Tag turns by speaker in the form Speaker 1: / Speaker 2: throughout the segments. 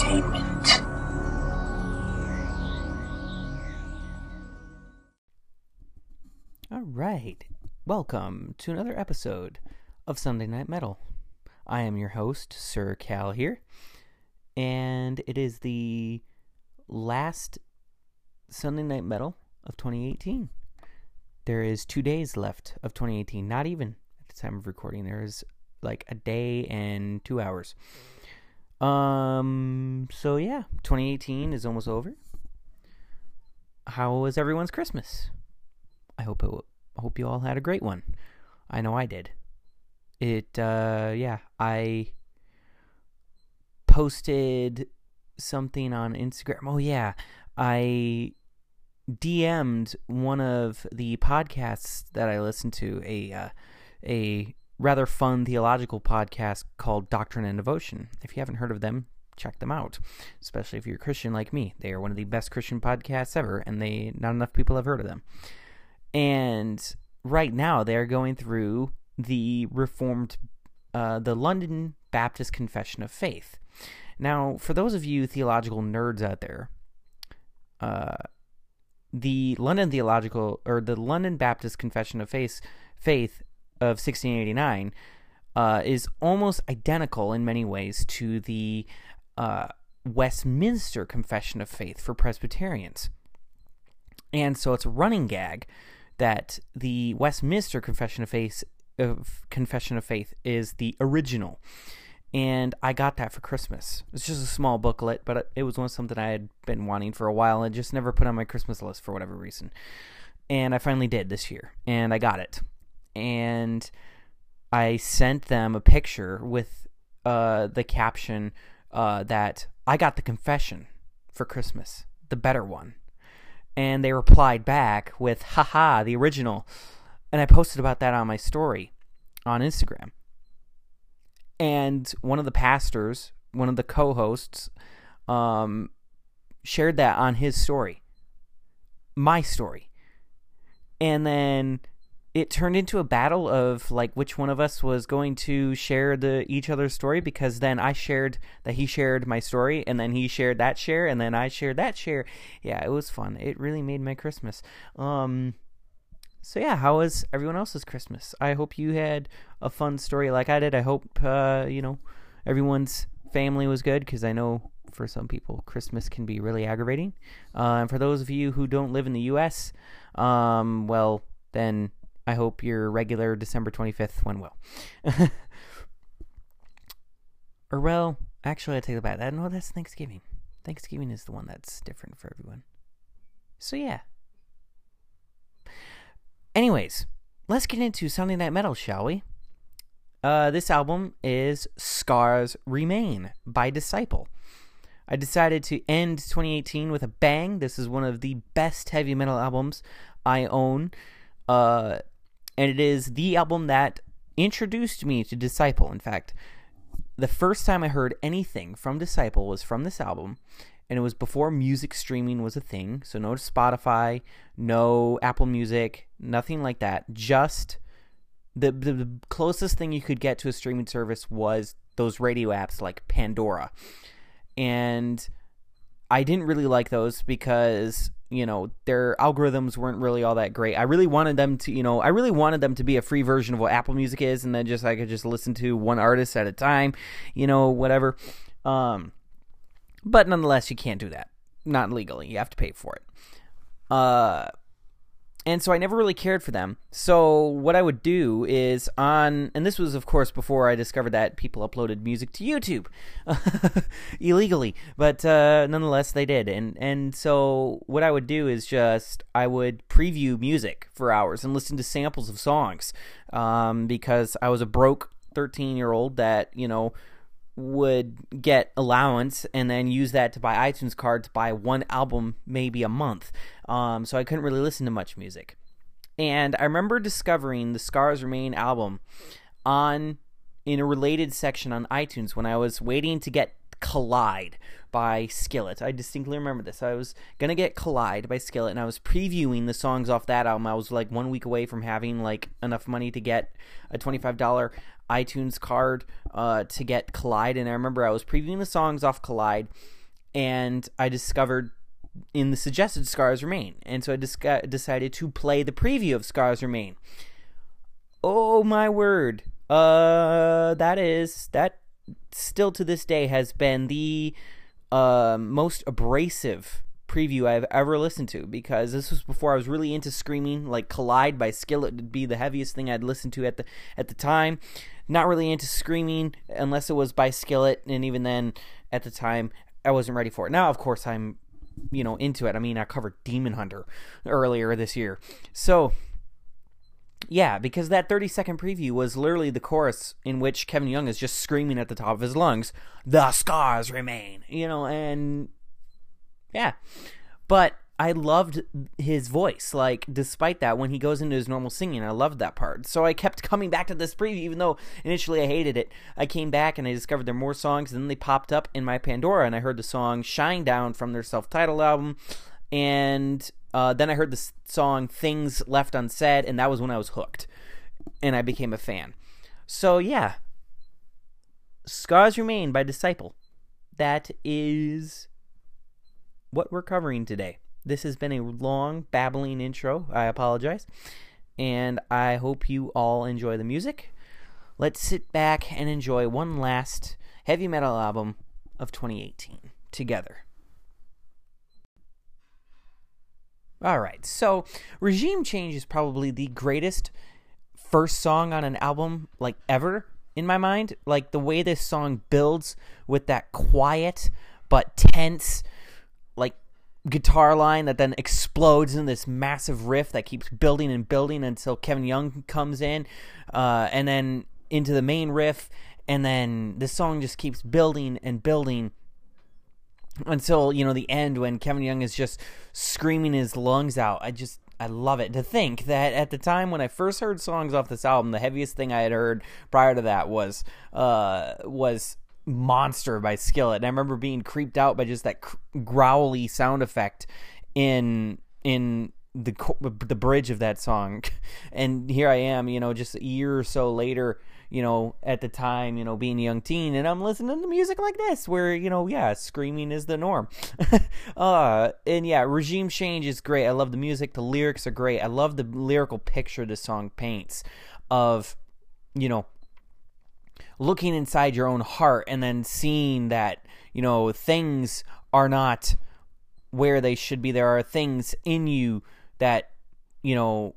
Speaker 1: entertainment.
Speaker 2: All right. Welcome to another episode of Sunday Night Metal. I am your host, Sir Kal here, and it is the last Sunday Night Metal of 2018. There is two days left of 2018, not even at the time of recording. There is like a day and two hours. Um, so yeah, 2018 is almost over. How was everyone's Christmas? I hope it, I hope you all had a great one. I know I did. It uh yeah, I posted something on Instagram. Oh yeah, I DM'd one of the podcasts that I listen to, a uh, a rather fun theological podcast called Doctrine and Devotion. If you haven't heard of them, check them out. Especially if you're a Christian like me. They are one of the best Christian podcasts ever, and they not enough people have heard of them. And right now they're going through the Reformed, uh, the London Baptist Confession of Faith. Now, for those of you theological nerds out there, uh, the London Theological or the London Baptist Confession of Faith, faith of 1689 uh, is almost identical in many ways to the uh, Westminster Confession of Faith for Presbyterians. And so it's a running gag that the Westminster Confession of Faith of Confession of Faith is the original. And I got that for Christmas. It's just a small booklet, but it was one something I had been wanting for a while and just never put on my Christmas list for whatever reason. And I finally did this year, and I got it. And I sent them a picture with uh, the caption uh, that I got the confession for Christmas, the better one. And they replied back with haha the original. And i posted about that on my story on instagram. And one of the pastors one of the co-hosts um, shared that on his story my story. And then it turned into a battle of like which one of us was going to share the each other's story because then I shared that he shared my story and then he shared that share and then I shared that share. Yeah, it was fun. It really made my Christmas. Um so yeah, how was everyone else's Christmas? I hope you had a fun story like I did. I hope uh, you know, everyone's family was good because I know for some people Christmas can be really aggravating. Uh, and for those of you who don't live in the US, um well, then I hope your regular December 25th went well. or, well, actually, I take it back. That, no, that's Thanksgiving. Thanksgiving is the one that's different for everyone. So, yeah. Anyways, let's get into Sunday Night Metal, shall we? Uh, this album is Scars Remain by Disciple. I decided to end 2018 with a bang. This is one of the best heavy metal albums I own. Uh, and it is the album that introduced me to Disciple. In fact, the first time I heard anything from Disciple was from this album, and it was before music streaming was a thing. So no Spotify, no Apple Music, nothing like that. Just the, the, closest thing you could get to a streaming service was those radio apps like Pandora. And I didn't really like those because you know their algorithms weren't really all that great. I really wanted them to, you know, I really wanted them to be a free version of what Apple Music is, and then just I could just listen to one artist at a time, you know, whatever. Um, but nonetheless, you can't do that. Not legally. You have to pay for it. Uh, and so I never really cared for them. So what I would do is on, and this was of course before I discovered that people uploaded music to YouTube illegally, but uh, nonetheless they did. And and so what I would do is just I would preview music for hours and listen to samples of songs, um, because I was a broke thirteen year old that you know would get allowance and then use that to buy iTunes cards, buy one album maybe a month. Um, so I couldn't really listen to much music. And I remember discovering the Scars Remain album on in a related section on iTunes when I was waiting to get Collide by Skillet. I distinctly remember this. I was gonna get Collide by Skillet, and I was previewing the songs off that album. I was like one week away from having like enough money to get a twenty-five dollar iTunes card uh, to get Collide, and I remember I was previewing the songs off Collide, and I discovered in the suggested Scars Remain, and so I dis- decided to play the preview of Scars Remain. Oh my word! Uh, that is that still to this day has been the uh, most abrasive preview I've ever listened to because this was before I was really into screaming. Like Collide by Skillet would be the heaviest thing I'd listened to at the at the time. Not really into screaming unless it was by Skillet, and even then, at the time, I wasn't ready for it. Now, of course, I'm you know into it. I mean, I covered Demon Hunter earlier this year, so yeah, because that 30 second preview was literally the chorus in which Kevin Young is just screaming at the top of his lungs, "The scars remain," you know, and yeah, but I loved his voice. Like, despite that, when he goes into his normal singing, I loved that part. So I kept coming back to this preview, even though initially I hated it. I came back and I discovered there were more songs, and then they popped up in my Pandora, and I heard the song Shine Down from their self titled album. And uh, then I heard the song Things Left Unsaid, and that was when I was hooked. And I became a fan. So, yeah. Scars Remain by Disciple. That is what we're covering today. This has been a long, babbling intro. I apologize. And I hope you all enjoy the music. Let's sit back and enjoy one last heavy metal album of 2018 together. All right, so Regime Change is probably the greatest first song on an album like ever in my mind. Like the way this song builds with that quiet but tense like guitar line that then explodes in this massive riff that keeps building and building until Kevin Young comes in, uh, and then into the main riff, and then the song just keeps building and building until you know the end when Kevin Young is just screaming his lungs out. I just I love it to think that at the time when I first heard songs off this album, the heaviest thing I had heard prior to that was uh was Monster by Skillet. And I remember being creeped out by just that growly sound effect in in the the bridge of that song. And here I am, you know, just a year or so later you know, at the time, you know, being a young teen, and I'm listening to music like this, where you know, yeah, screaming is the norm. uh, and yeah, regime change is great. I love the music. The lyrics are great. I love the lyrical picture the song paints of, you know, looking inside your own heart and then seeing that you know things are not where they should be. There are things in you that you know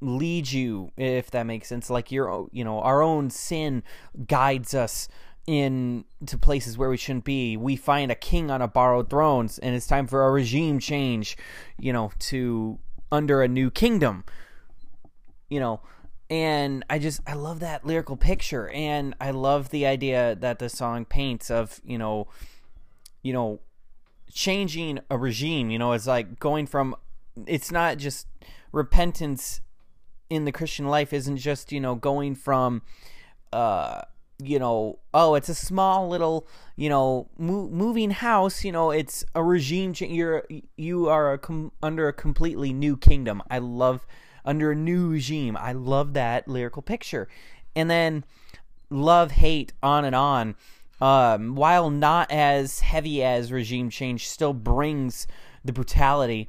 Speaker 2: lead you if that makes sense. Like your you know our own sin guides us in to places where we shouldn't be. We find a king on a borrowed throne and it's time for a regime change you know to under a new kingdom. You know and i just i love that lyrical picture and i love the idea that the song paints of you know you know changing a regime. You know it's like going from it's not just repentance in the Christian life isn't just you know going from uh you know oh it's a small little you know mo- moving house you know it's a regime change you're you are a com- under a completely new kingdom. I love under a new regime. I love that lyrical picture. And then love hate on and on um, while not as heavy as regime change still brings the brutality.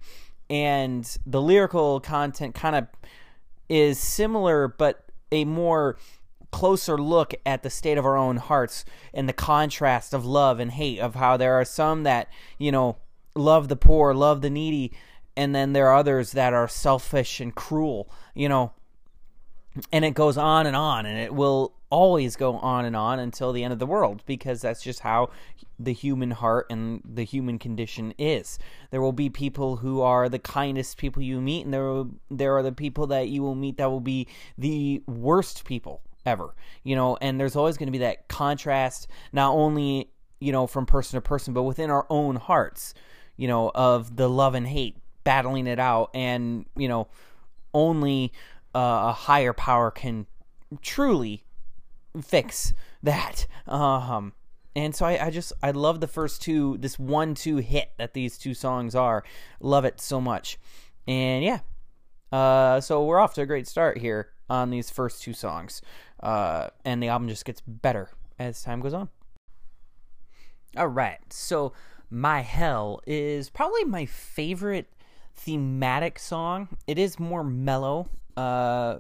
Speaker 2: And the lyrical content kind of is similar but a more closer look at the state of our own hearts and the contrast of love and hate of how there are some that you know love the poor love the needy and then there are others that are selfish and cruel you know. And it goes on and on and it will always go on and on until the end of the world because that's just how the human heart and the human condition is. There will be people who are the kindest people you meet and there will, there are the people that you will meet that will be the worst people ever. You know, and there's always going to be that contrast not only, you know, from person to person but within our own hearts, you know, of the love and hate battling it out and, you know, only uh, a higher power can truly fix that. Um, and so I, I just I love the first two, this one two hit that these two songs are. Love it so much, and yeah, uh, so we're off to a great start here on these first two songs, uh, and the album just gets better as time goes on. All right, so my hell is probably my favorite thematic song. It is more mellow uh,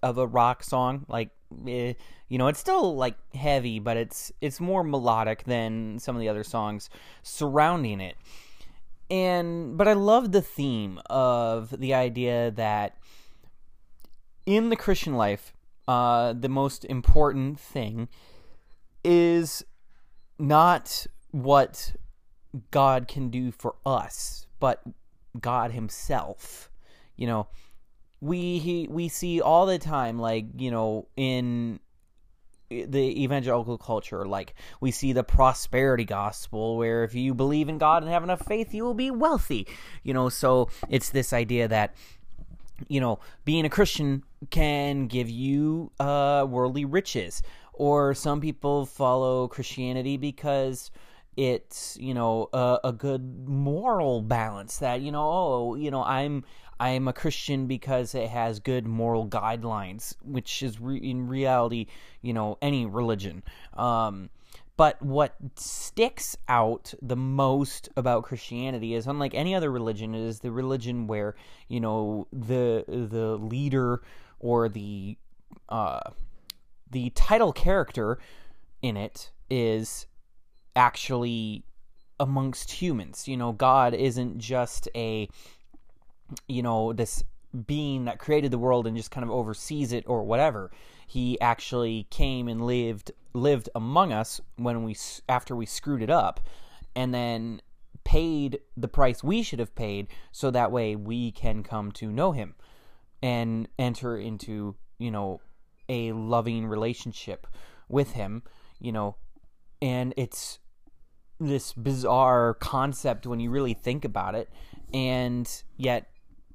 Speaker 2: of a rock song, like eh, you know, it's still like heavy, but it's it's more melodic than some of the other songs surrounding it. And but I love the theme of the idea that in the Christian life, uh, the most important thing is not what God can do for us, but God Himself. You know, we he, we see all the time, like you know, in the evangelical culture, like we see the prosperity gospel, where if you believe in God and have enough faith, you will be wealthy. You know, so it's this idea that you know, being a Christian can give you uh, worldly riches. Or some people follow Christianity because it's you know a, a, good moral balance that you know oh you know i'm i'm a christian because it has good moral guidelines which is re- in reality you know any religion um, but what sticks out the most about Christianity is unlike any other religion it is the religion where you know the the leader or the uh, the title character in it is actually amongst humans. You know, God isn't just a, you know, this being that created the world and just kind of oversees it or whatever. He actually came and lived lived among us when we after we screwed it up, and then paid the price we should have paid so that way we can come to know him and enter into you know a loving relationship with him you know and it's this bizarre concept when you really think about it and yet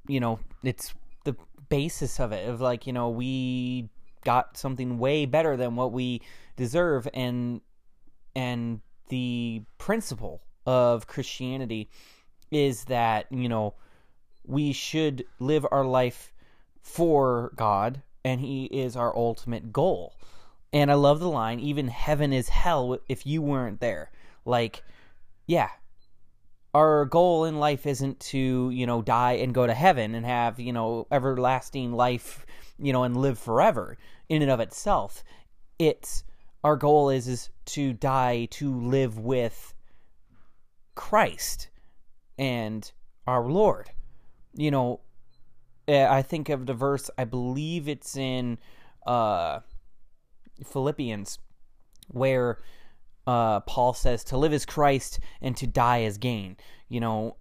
Speaker 2: you know it's the basis of it of like you know we got something way better than what we deserve and and the principle of Christianity is that you know we should live our life for God and he is our ultimate goal. And I love the line even heaven is hell if you weren't there. Like, yeah, our goal in life isn't to, you know, die and go to heaven and have, you know, everlasting life, you know, and live forever in and of itself. It's our goal is is to die to live with Christ and our Lord. You know, eh, I think of the verse, I believe it's in uh Philippians where uh, Paul says to live is Christ and to die is gain. You know,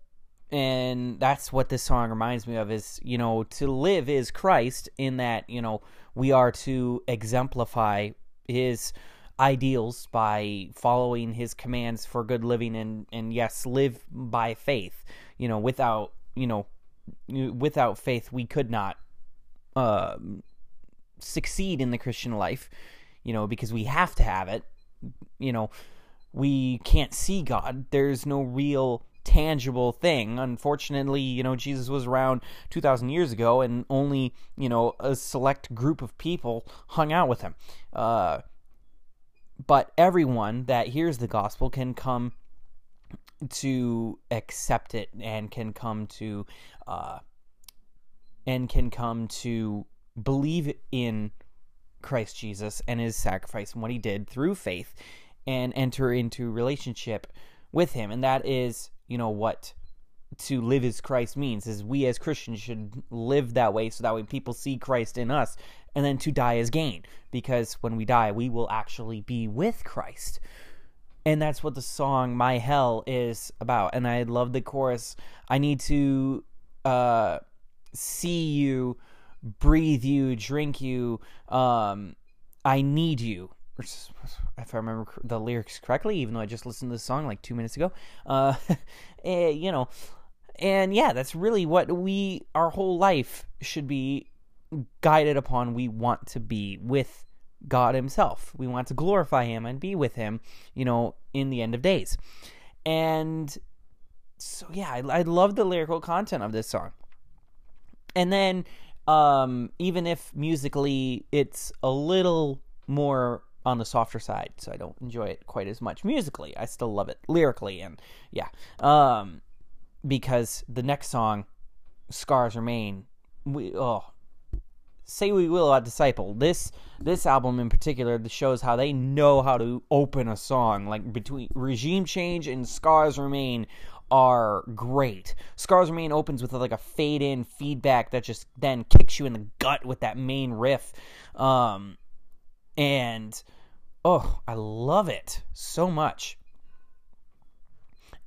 Speaker 2: and that's what this song reminds me of is you know to live is Christ in that you know we are to exemplify His ideals by following His commands for good living and and yes live by faith. You know, without you know without faith we could not uh, succeed in the Christian life. You know, because we have to have it you know, we can't see God. There's no real tangible thing. Unfortunately, you know, Jesus was around 2,000 years ago and only, you know, a select group of people hung out with him. Uh, but everyone that hears the gospel can come to accept it and can come to, uh, and can come to believe in Christ Jesus and his sacrifice and what he did through faith and enter into relationship with him. And that is, you know, what to live as Christ means is we as Christians should live that way so that way people see Christ in us and then to die as gain because when we die we will actually be with Christ. And that's what the song My Hell is about. And I love the chorus. I need to uh see you breathe you, drink you. Um, I need you. If I remember the lyrics correctly, even though I just listened to the song like two minutes ago, uh, eh, you know, and yeah, that's really what we our whole life should be guided upon. We want to be with God Himself. We want to glorify Him and be with Him, you know, in the end of days. And so, yeah, I, I love the lyrical content of this song. And then, um, even if musically it's a little more on the softer side, so I don't enjoy it quite as much musically, I still love it lyrically, and yeah, um, because the next song, "Scars Remain," we oh say we will about disciple. This this album in particular shows how they know how to open a song like between regime change and scars remain are great. Scars remain opens with like a fade in feedback that just then kicks you in the gut with that main riff. Um and oh i love it so much.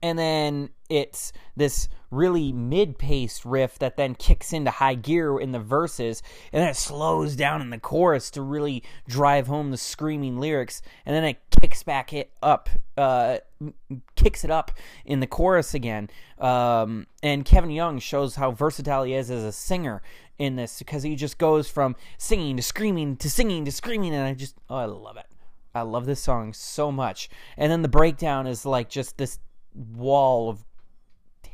Speaker 2: And then it's this really mid-paced riff that then kicks into high gear in the verses and then it slows down in the chorus to really drive home the screaming lyrics and then it kicks back it up uh, kicks it up in the chorus again um, and kevin young shows how versatile he is as a singer in this because he just goes from singing to screaming to singing to screaming and i just oh i love it I love this song so much. And then the breakdown is like just this wall of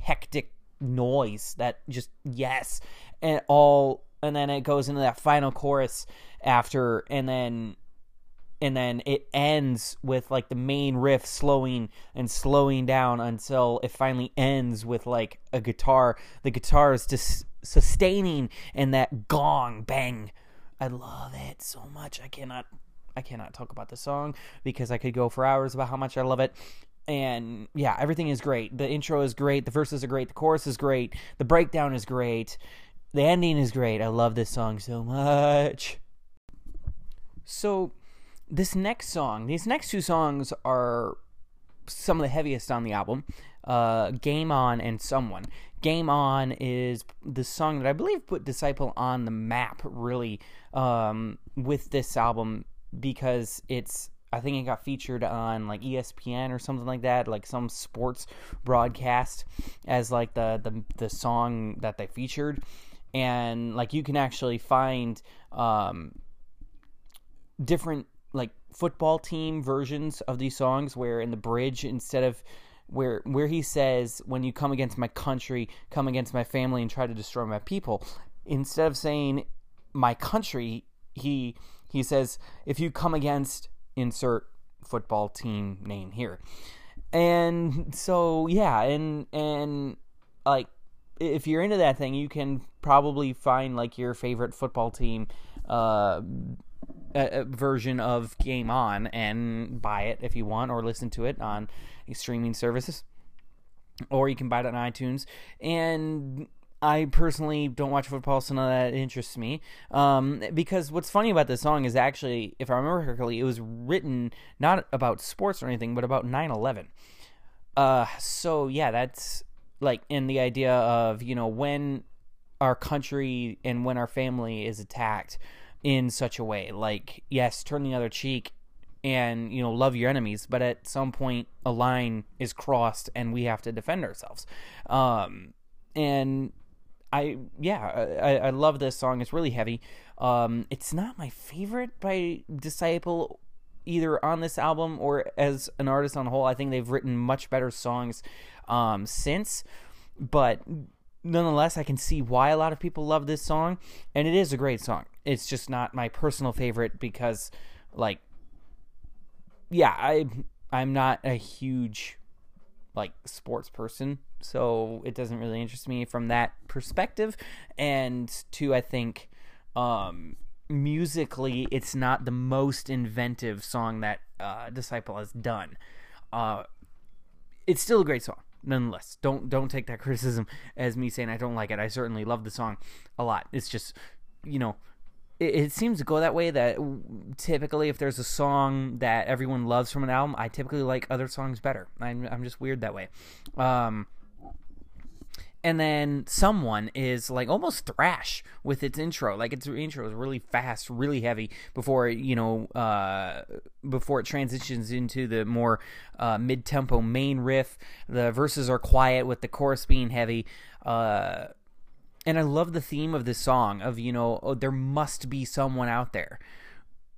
Speaker 2: hectic noise that just yes and all and then it goes into that final chorus after and then and then it ends with like the main riff slowing and slowing down until it finally ends with like a guitar. The guitar is just sustaining and that gong bang. I love it so much. I cannot i cannot talk about the song because i could go for hours about how much i love it and yeah, everything is great. The intro is great. The verses are great. The chorus is great. The breakdown is great. The ending is great. I love this song so much. So, this next song, these next two songs are some of the heaviest on the album. Uh, Game On and Someone. Game On is the song that I believe put Disciple on the map, really, um, with this album because it's I think it got featured on like ESPN or something like that, like some sports broadcast as like the the, the song that they featured, and like you can actually find um, different like football team versions of these songs where in the bridge instead of where where he says when you come against my country come against my family and try to destroy my people. Instead of saying my country he he says if you come against insert football team name here. And so yeah, and and like if you're into that thing, you can probably find like your favorite football team uh, version of Game On and buy it if you want, or listen to it on streaming services, or you can buy it on iTunes. And I personally don't watch football, so none of that interests me. Um, because what's funny about this song is actually, if I remember correctly, it was written not about sports or anything, but about 9 11. Uh, so, yeah, that's like in the idea of, you know, when our country and when our family is attacked in such a way. Like, yes, turn the other cheek and, you know, love your enemies, but at some point a line is crossed and we have to defend ourselves. Um, and I yeah, I, I love this song. It's really heavy. Um, it's not my favorite by Disciple, either on this album or as an artist on the whole. I think they've written much better songs um, since, but nonetheless, I can see why a lot of people love this song, and it is a great song. It's just not my personal favorite because, like, yeah, I I'm not a huge like sports person so it doesn't really interest me from that perspective. And two, I think um, musically, it's not the most inventive song that uh, Disciple has done. Uh, it's still a great song, nonetheless. Don't don't take that criticism as me saying I don't like it. I certainly love the song a lot. It's just you know it, it seems to go that way that typically if there's a song that everyone loves from an album i typically like other songs better. I'm, I'm just weird that way. Um, and then someone is like almost thrash with its intro. Like its intro is really fast really heavy before you know uh, before it transitions into the more uh, mid-tempo main riff. The verses are quiet with the chorus being heavy. Uh, and i love the theme of this song of you know oh, there must be someone out there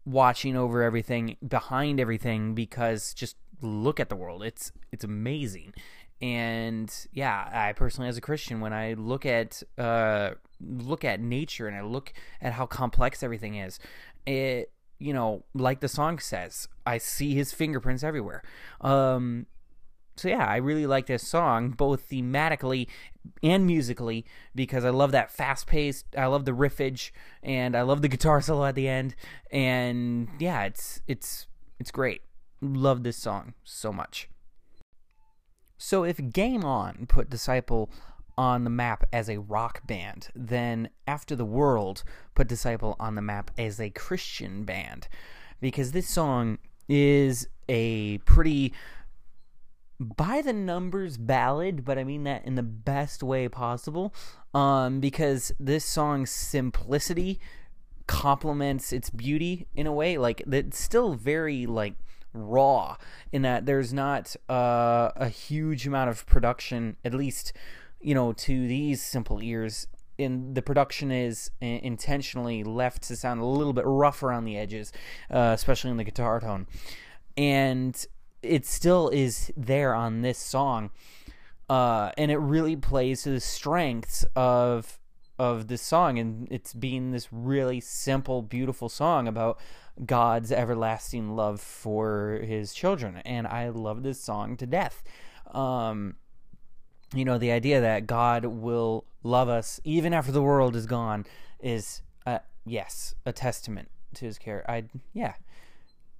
Speaker 2: watching over everything, behind everything, because just look at the world. It's it's amazing. And yeah, I personally, as a Christian, when I look at uh, look at nature and I look at how complex everything is, it you know, like the song says, I see his fingerprints everywhere. Um, so yeah, I really like this song, both thematically and musically, because I love that fast paced. I love the riffage, and I love the guitar solo at the end. And yeah, it's it's it's great. Love this song so much. So if Game On put Disciple on the map as a rock band, then After the World put Disciple on the map as a Christian band, because this song is a pretty by the numbers ballad, but I mean that in the best way possible. Um, because this song's simplicity complements its beauty in a way. Like it's still very like raw in that there's not uh, a huge amount of production, at least you know to these simple ears. In the production is intentionally left to sound a little bit rough around the edges, uh, especially in the guitar tone, and it still is there on this song. Uh, and it really plays to the strengths of of this song and it's being this really simple beautiful song about God's everlasting love for his children and I love this song to death um, you know the idea that God will love us even after the world is gone is uh, yes a testament to his care I yeah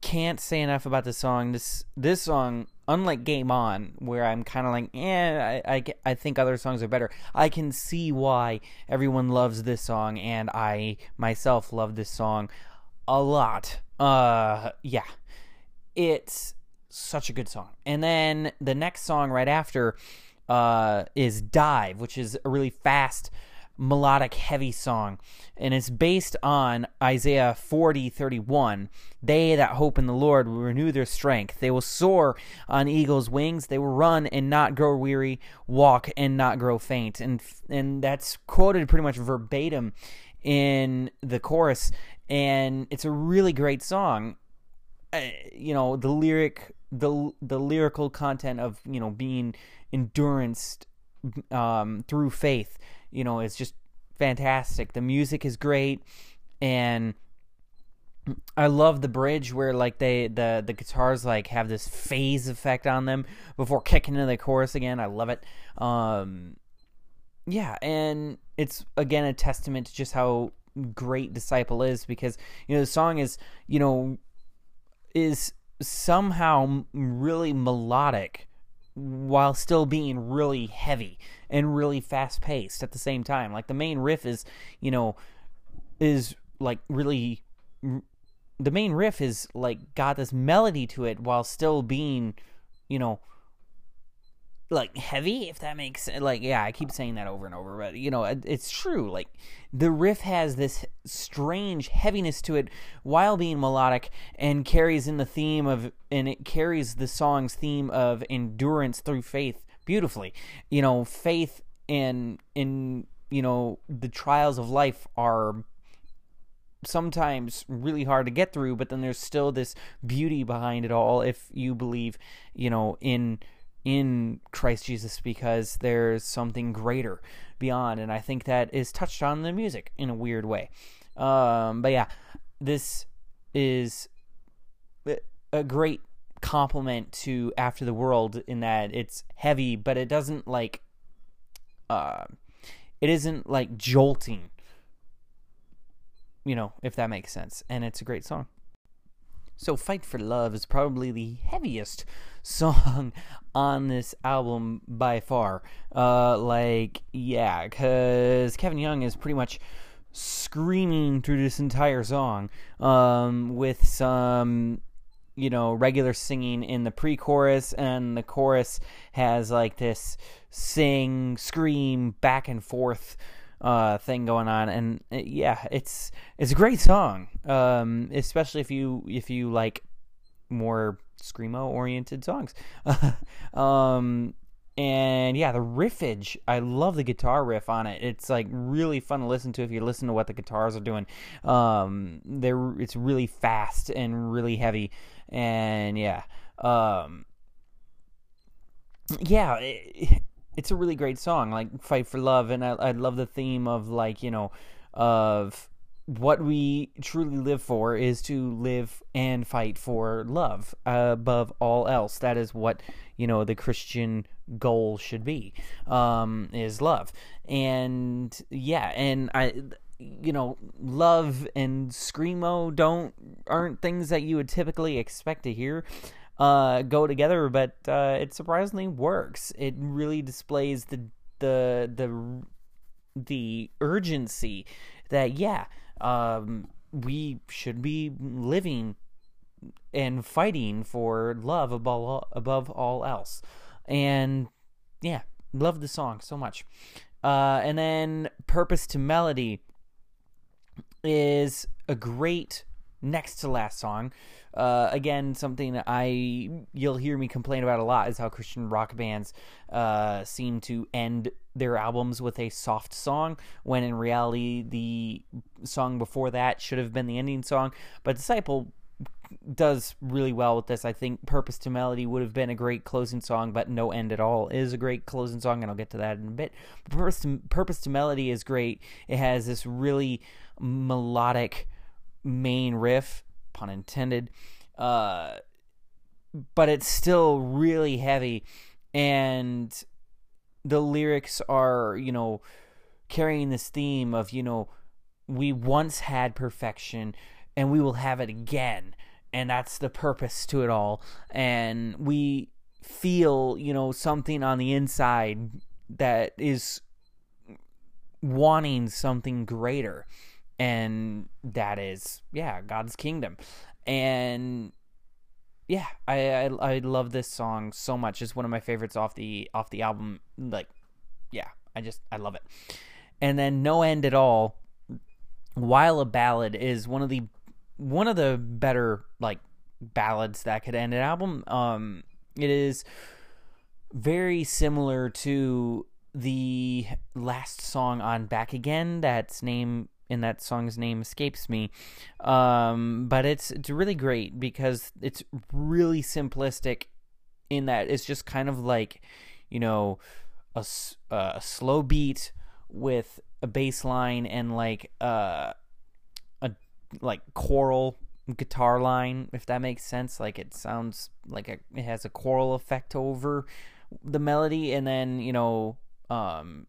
Speaker 2: can't say enough about this song. This this song, unlike Game On, where I'm kind of like, eh, I, I, I think other songs are better. I can see why everyone loves this song, and I myself love this song a lot. Uh, yeah, it's such a good song. And then the next song right after, uh, is Dive, which is a really fast melodic heavy song. And it's based on Isaiah 40:31 they that hope in the Lord will renew their strength. They will soar on eagles wings. They will run and not grow weary walk and not grow faint. And and that's quoted pretty much verbatim in the chorus. And it's a really great song. Uh, you know the lyric the the lyrical content of you know being endurance um, through faith you know, it's just fantastic. The music is great, and I love the bridge where like they the the guitars like have this phase effect on them before kicking into the chorus again. I love it. Um, yeah, and it's again a testament to just how great Disciple is because you know the song is you know is somehow really melodic while still being really heavy and really fast paced at the same time. Like the main riff is, you know, is like really the main riff is like got this melody to it while still being, you know, like heavy if that makes sense. like yeah i keep saying that over and over but you know it, it's true like the riff has this strange heaviness to it while being melodic and carries in the theme of and it carries the song's theme of endurance through faith beautifully you know faith and in you know the trials of life are sometimes really hard to get through but then there's still this beauty behind it all if you believe you know in in Christ Jesus because there's something greater beyond, and I think that is touched on in the music in a weird way. Um, but yeah, this is a great complement to After the World in that it's heavy, but it doesn't like, uh, it isn't like jolting. You know, if that makes sense, and it's a great song. So, Fight for Love is probably the heaviest song on this album by far. Uh, like, yeah, because Kevin Young is pretty much screaming through this entire song um, with some you know regular singing in the pre-chorus and the chorus has like this sing scream back and forth uh, thing going on, and uh, yeah, it's it's a great song, um, especially if you if you like more screamo oriented songs. um, and yeah, the riffage, I love the guitar riff on it. It's like really fun to listen to if you listen to what the guitars are doing. Um, they're it's really fast and really heavy, and yeah, um, yeah, it, it's a really great song. Like "Fight for Love," and I I love the theme of like you know of what we truly live for is to live and fight for love uh, above all else. That is what you know the Christian goal should be um, is love, and yeah, and I you know love and screamo don't aren't things that you would typically expect to hear uh, go together, but uh, it surprisingly works. It really displays the the the the urgency that yeah um, we should be living and fighting for love above all, above all else. And yeah, love the song so much. Uh, and then Purpose to Melody is a great next to last song. Uh, again, something I you'll hear me complain about a lot is how Christian rock bands uh, seem to end their albums with a soft song when in reality the song before that should have been the ending song. But Disciple does really well with this. I think Purpose to Melody would have been a great closing song, but No End at All is a great closing song, and I'll get to that in a bit. Purpose to, Purpose to Melody is great. It has this really melodic main riff pun intended. Uh, but it's still really heavy, and the lyrics are, you know, carrying this theme of, you know, we once had perfection and we will have it again. And that's the purpose to it all. And we feel, you know, something on the inside that is wanting something greater and that is yeah god's kingdom. And yeah I, I i love this song so much. It's one of my favorites off the off the album. Like yeah i just i love it. And then no end at all while a ballad is one of the one of the better like ballads that could end an album. Um it is very similar to the last song on back again that's name and that song's name escapes me. Um, but it's it's really great because it's really simplistic in that it's just kind of like, you know, a, a slow beat with a bass line and like uh, a like choral guitar line if that makes sense like it sounds like a, it has a choral effect over the melody and then you know um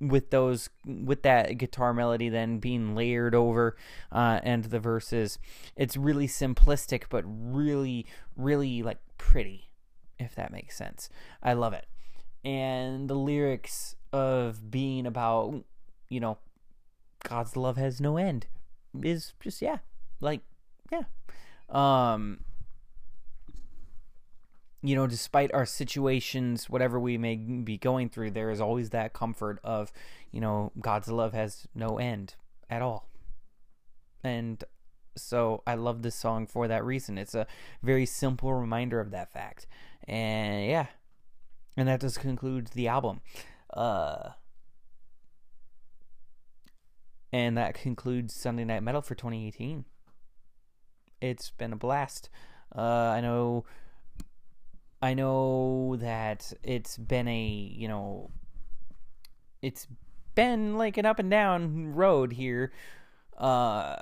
Speaker 2: with those with that guitar melody then being layered over uh, and the verses. It's really simplistic but really really like pretty if that makes sense. I love it. And the lyrics of being about you know god's love has no end is just yeah like yeah. Um you know, despite our situations, whatever we may be going through, there is always that comfort of, you know, God's love has no end at all. And so I love this song for that reason. It's a very simple reminder of that fact. And yeah. And that just concludes the album. Uh and that concludes Sunday Night Metal for 2018. It's been a blast. Uh I know I know that it's been a, you know, it's been like an up and down road here. Uh,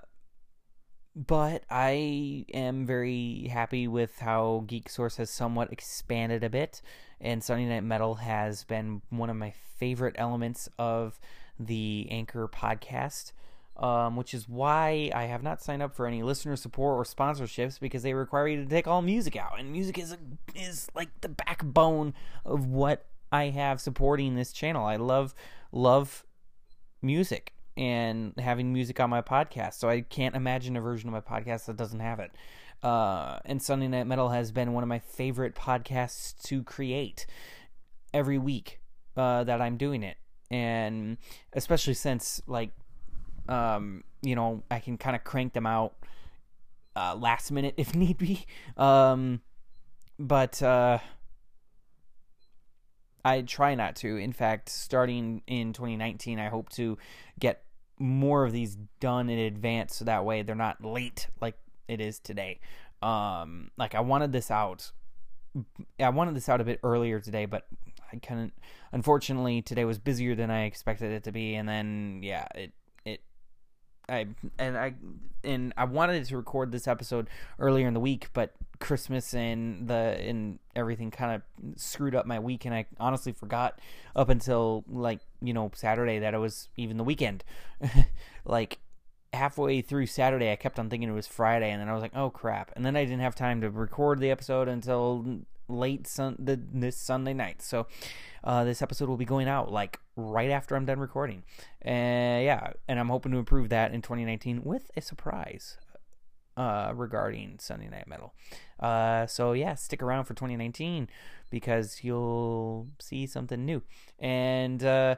Speaker 2: but I am very happy with how Geek Source has somewhat expanded a bit, and Sunday Night Metal has been one of my favorite elements of the Anchor podcast um, which is why I have not signed up for any listener support or sponsorships because they require you to take all music out, and music is a, is like the backbone of what I have supporting this channel. I love love music and having music on my podcast, so I can't imagine a version of my podcast that doesn't have it. Uh, and Sunday Night Metal has been one of my favorite podcasts to create every week uh, that I'm doing it, and especially since like um, you know, I can kind of crank them out uh, last minute if need be. Um, but uh, I try not to. In fact, starting in 2019, I hope to get more of these done in advance so that way they're not late like it is today. Um, like I wanted this out. I wanted this out a bit earlier today, but I couldn't. Unfortunately, today was busier than I expected it to be, and then yeah, it I and I and I wanted to record this episode earlier in the week, but Christmas and the and everything kind of screwed up my week, and I honestly forgot up until like you know Saturday that it was even the weekend. like halfway through Saturday, I kept on thinking it was Friday, and then I was like, oh crap, and then I didn't have time to record the episode until late sun the, this Sunday night. So uh, this episode will be going out like right after I'm done recording. And yeah, and I'm hoping to improve that in 2019 with a surprise uh, regarding Sunday Night Metal. Uh, so yeah, stick around for 2019 because you'll see something new. And uh,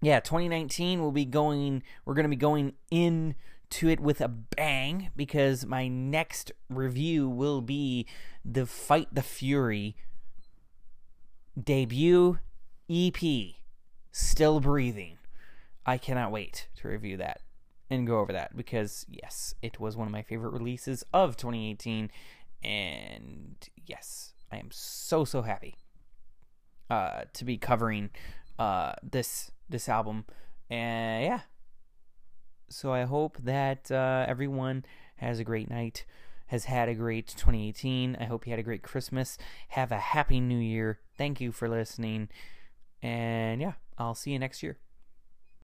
Speaker 2: yeah, 2019 will be going. We're going to be going in to it with a bang because my next review will be the Fight the Fury debut EP, Still Breathing. I cannot wait to review that and go over that because, yes, it was one of my favorite releases of 2018. And yes, I am so, so happy uh, to be covering uh, this this album. And yeah, so I hope that uh, everyone has a great night, has had a great 2018. I hope you had a great Christmas. Have a happy new year. Thank you for listening. And yeah, I'll see you next year.